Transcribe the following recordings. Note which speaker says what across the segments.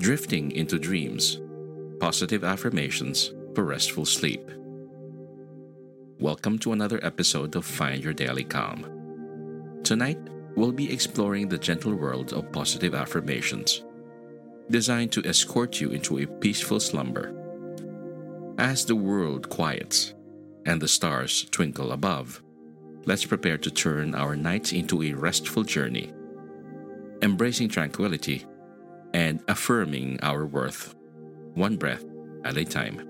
Speaker 1: Drifting into dreams. Positive affirmations for restful sleep. Welcome to another episode of Find Your Daily Calm. Tonight, we'll be exploring the gentle world of positive affirmations, designed to escort you into a peaceful slumber. As the world quiets and the stars twinkle above, let's prepare to turn our nights into a restful journey, embracing tranquility and affirming our worth, one breath at a time.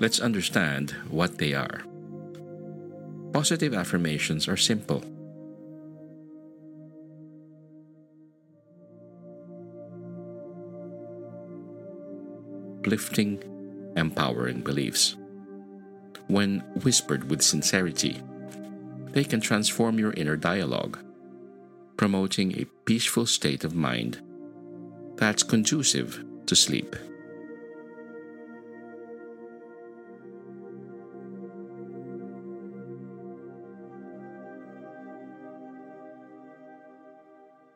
Speaker 1: Let's understand what they are. Positive affirmations are simple. Uplifting, empowering beliefs. When whispered with sincerity, they can transform your inner dialogue, promoting a peaceful state of mind that's conducive to sleep.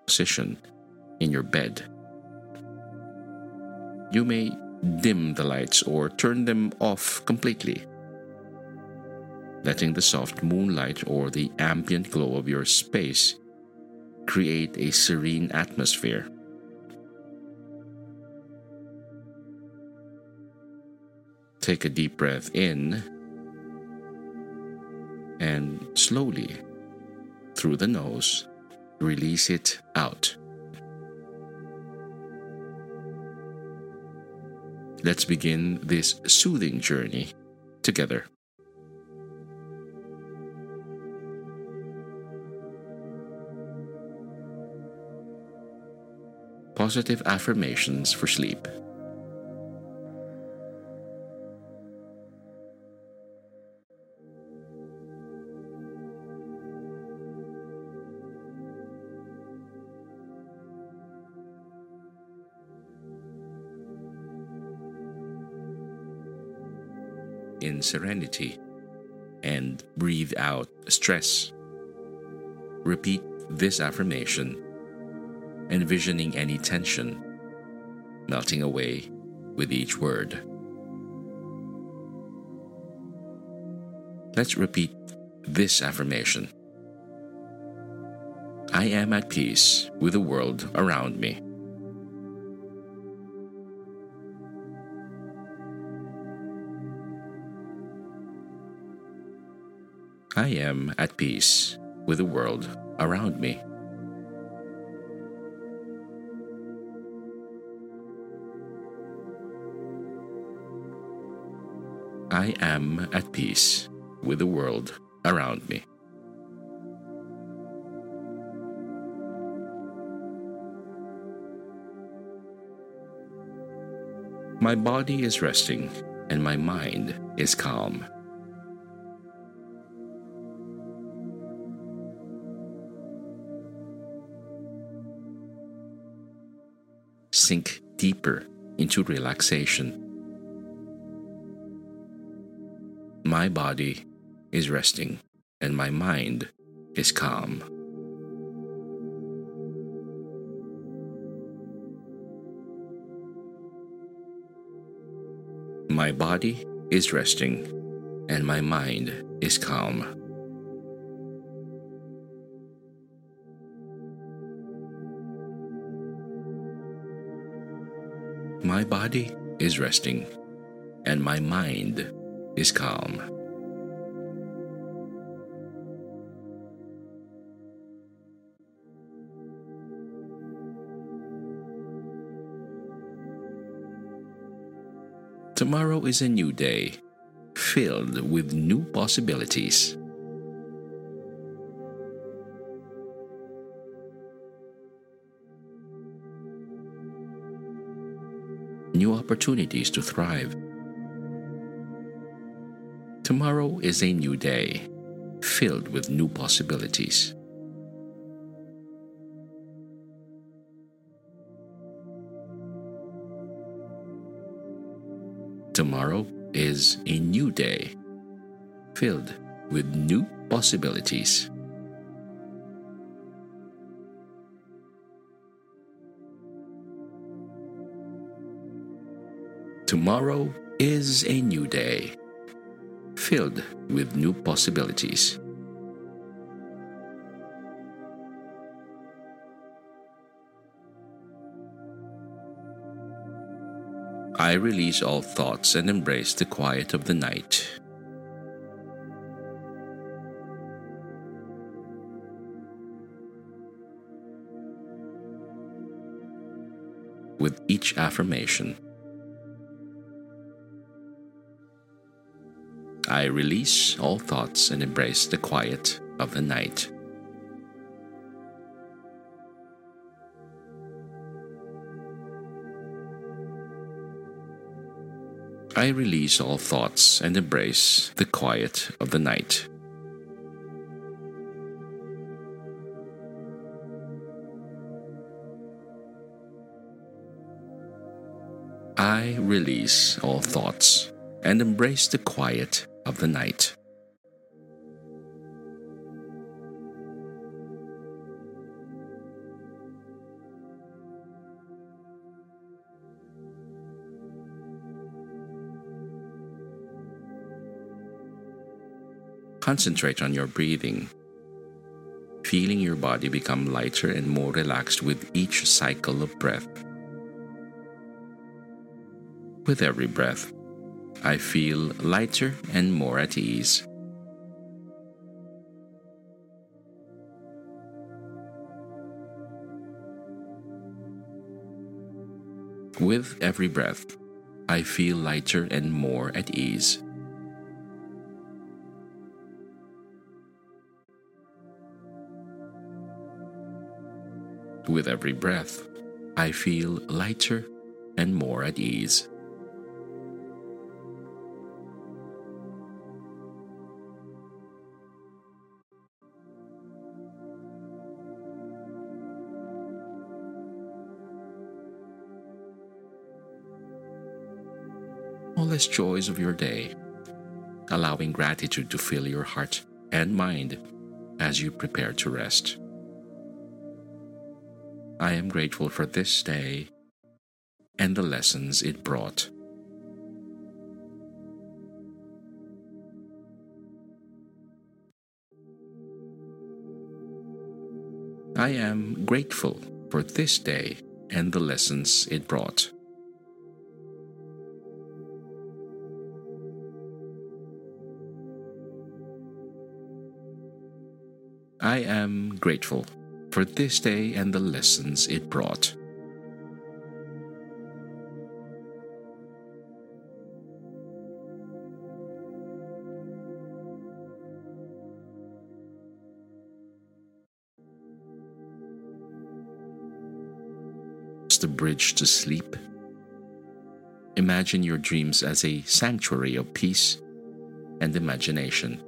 Speaker 1: position in your bed. You may dim the lights or turn them off completely, letting the soft moonlight or the ambient glow of your space create a serene atmosphere. Take a deep breath in and slowly through the nose release it out. Let's begin this soothing journey together. Positive affirmations for sleep. In serenity and breathe out stress. Repeat this affirmation, envisioning any tension melting away with each word. Let's repeat this affirmation I am at peace with the world around me. I am at peace with the world around me. I am at peace with the world around me. My body is resting and my mind is calm. Sink deeper into relaxation. My body is resting and my mind is calm. My body is resting and my mind is calm. My body is resting and my mind is calm. Tomorrow is a new day, filled with new possibilities. Opportunities to thrive. Tomorrow is a new day, filled with new possibilities. Tomorrow is a new day, filled with new possibilities. Tomorrow is a new day, filled with new possibilities. I release all thoughts and embrace the quiet of the night. With each affirmation, I release all thoughts and embrace the quiet of the night. I release all thoughts and embrace the quiet of the night. I release all thoughts and embrace the quiet of the night. Concentrate on your breathing, feeling your body become lighter and more relaxed with each cycle of breath. With every breath, I feel lighter and more at ease. With every breath, I feel lighter and more at ease. With every breath, I feel lighter and more at ease. Smallest joys of your day, allowing gratitude to fill your heart and mind as you prepare to rest. I am grateful for this day and the lessons it brought. I am grateful for this day and the lessons it brought. I am grateful for this day and the lessons it brought. the bridge to sleep. Imagine your dreams as a sanctuary of peace and imagination.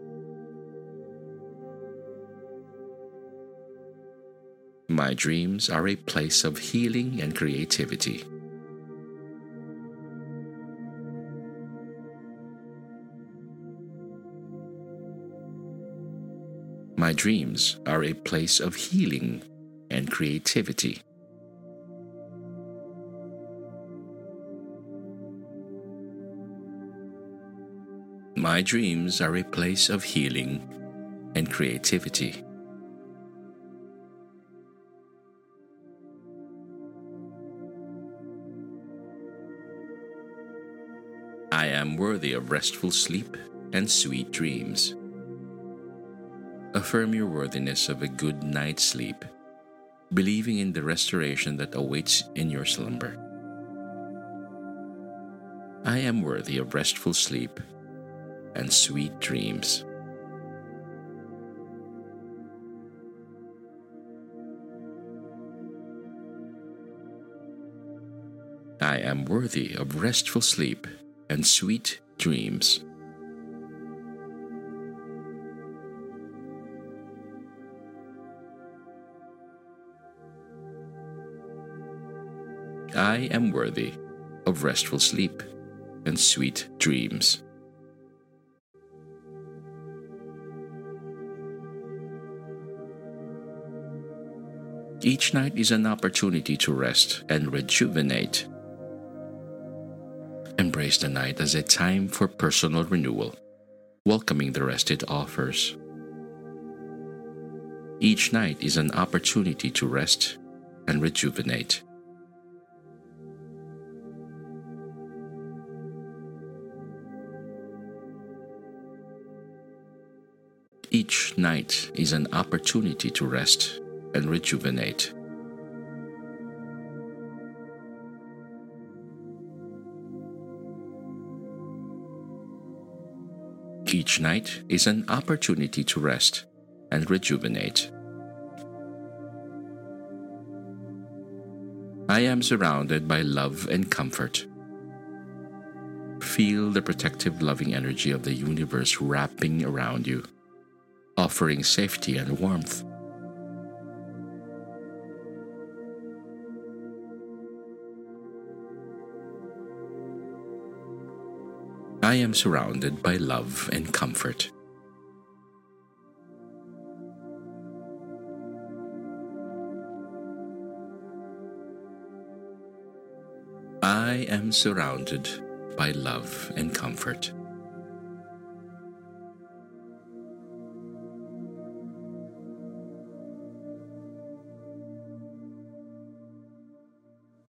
Speaker 1: My dreams are a place of healing and creativity. My dreams are a place of healing and creativity. My dreams are a place of healing and creativity. Worthy of restful sleep and sweet dreams. Affirm your worthiness of a good night's sleep, believing in the restoration that awaits in your slumber. I am worthy of restful sleep and sweet dreams. I am worthy of restful sleep and sweet dreams. I am worthy of restful sleep and sweet dreams. Each night is an opportunity to rest and rejuvenate. Embrace the night as a time for personal renewal, welcoming the rest it offers. Each night is an opportunity to rest and rejuvenate. Each night is an opportunity to rest and rejuvenate. Each night is an opportunity to rest and rejuvenate. I am surrounded by love and comfort. Feel the protective, loving energy of the universe wrapping around you, offering safety and warmth. I am surrounded by love and comfort. I am surrounded by love and comfort.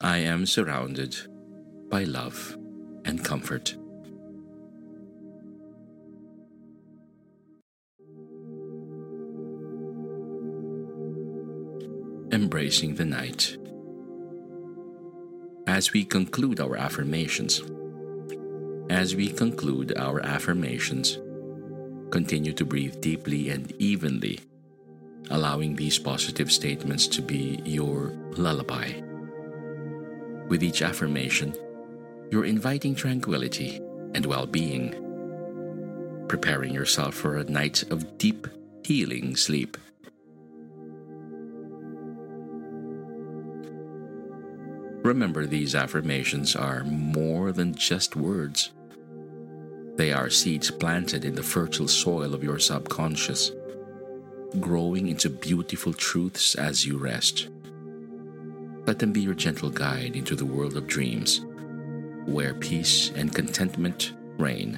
Speaker 1: I am surrounded by love and comfort. Embracing the night. As we conclude our affirmations, as we conclude our affirmations, continue to breathe deeply and evenly, allowing these positive statements to be your lullaby. With each affirmation, you're inviting tranquility and well being, preparing yourself for a night of deep, healing sleep. Remember, these affirmations are more than just words. They are seeds planted in the fertile soil of your subconscious, growing into beautiful truths as you rest. Let them be your gentle guide into the world of dreams, where peace and contentment reign.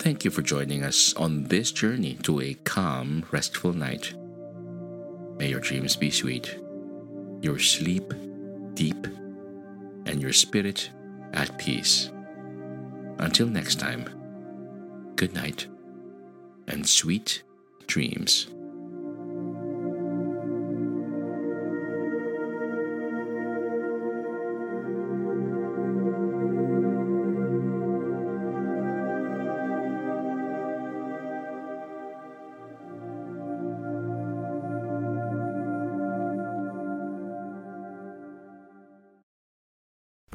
Speaker 1: Thank you for joining us on this journey to a calm, restful night. May your dreams be sweet, your sleep deep, and your spirit at peace. Until next time, good night and sweet dreams.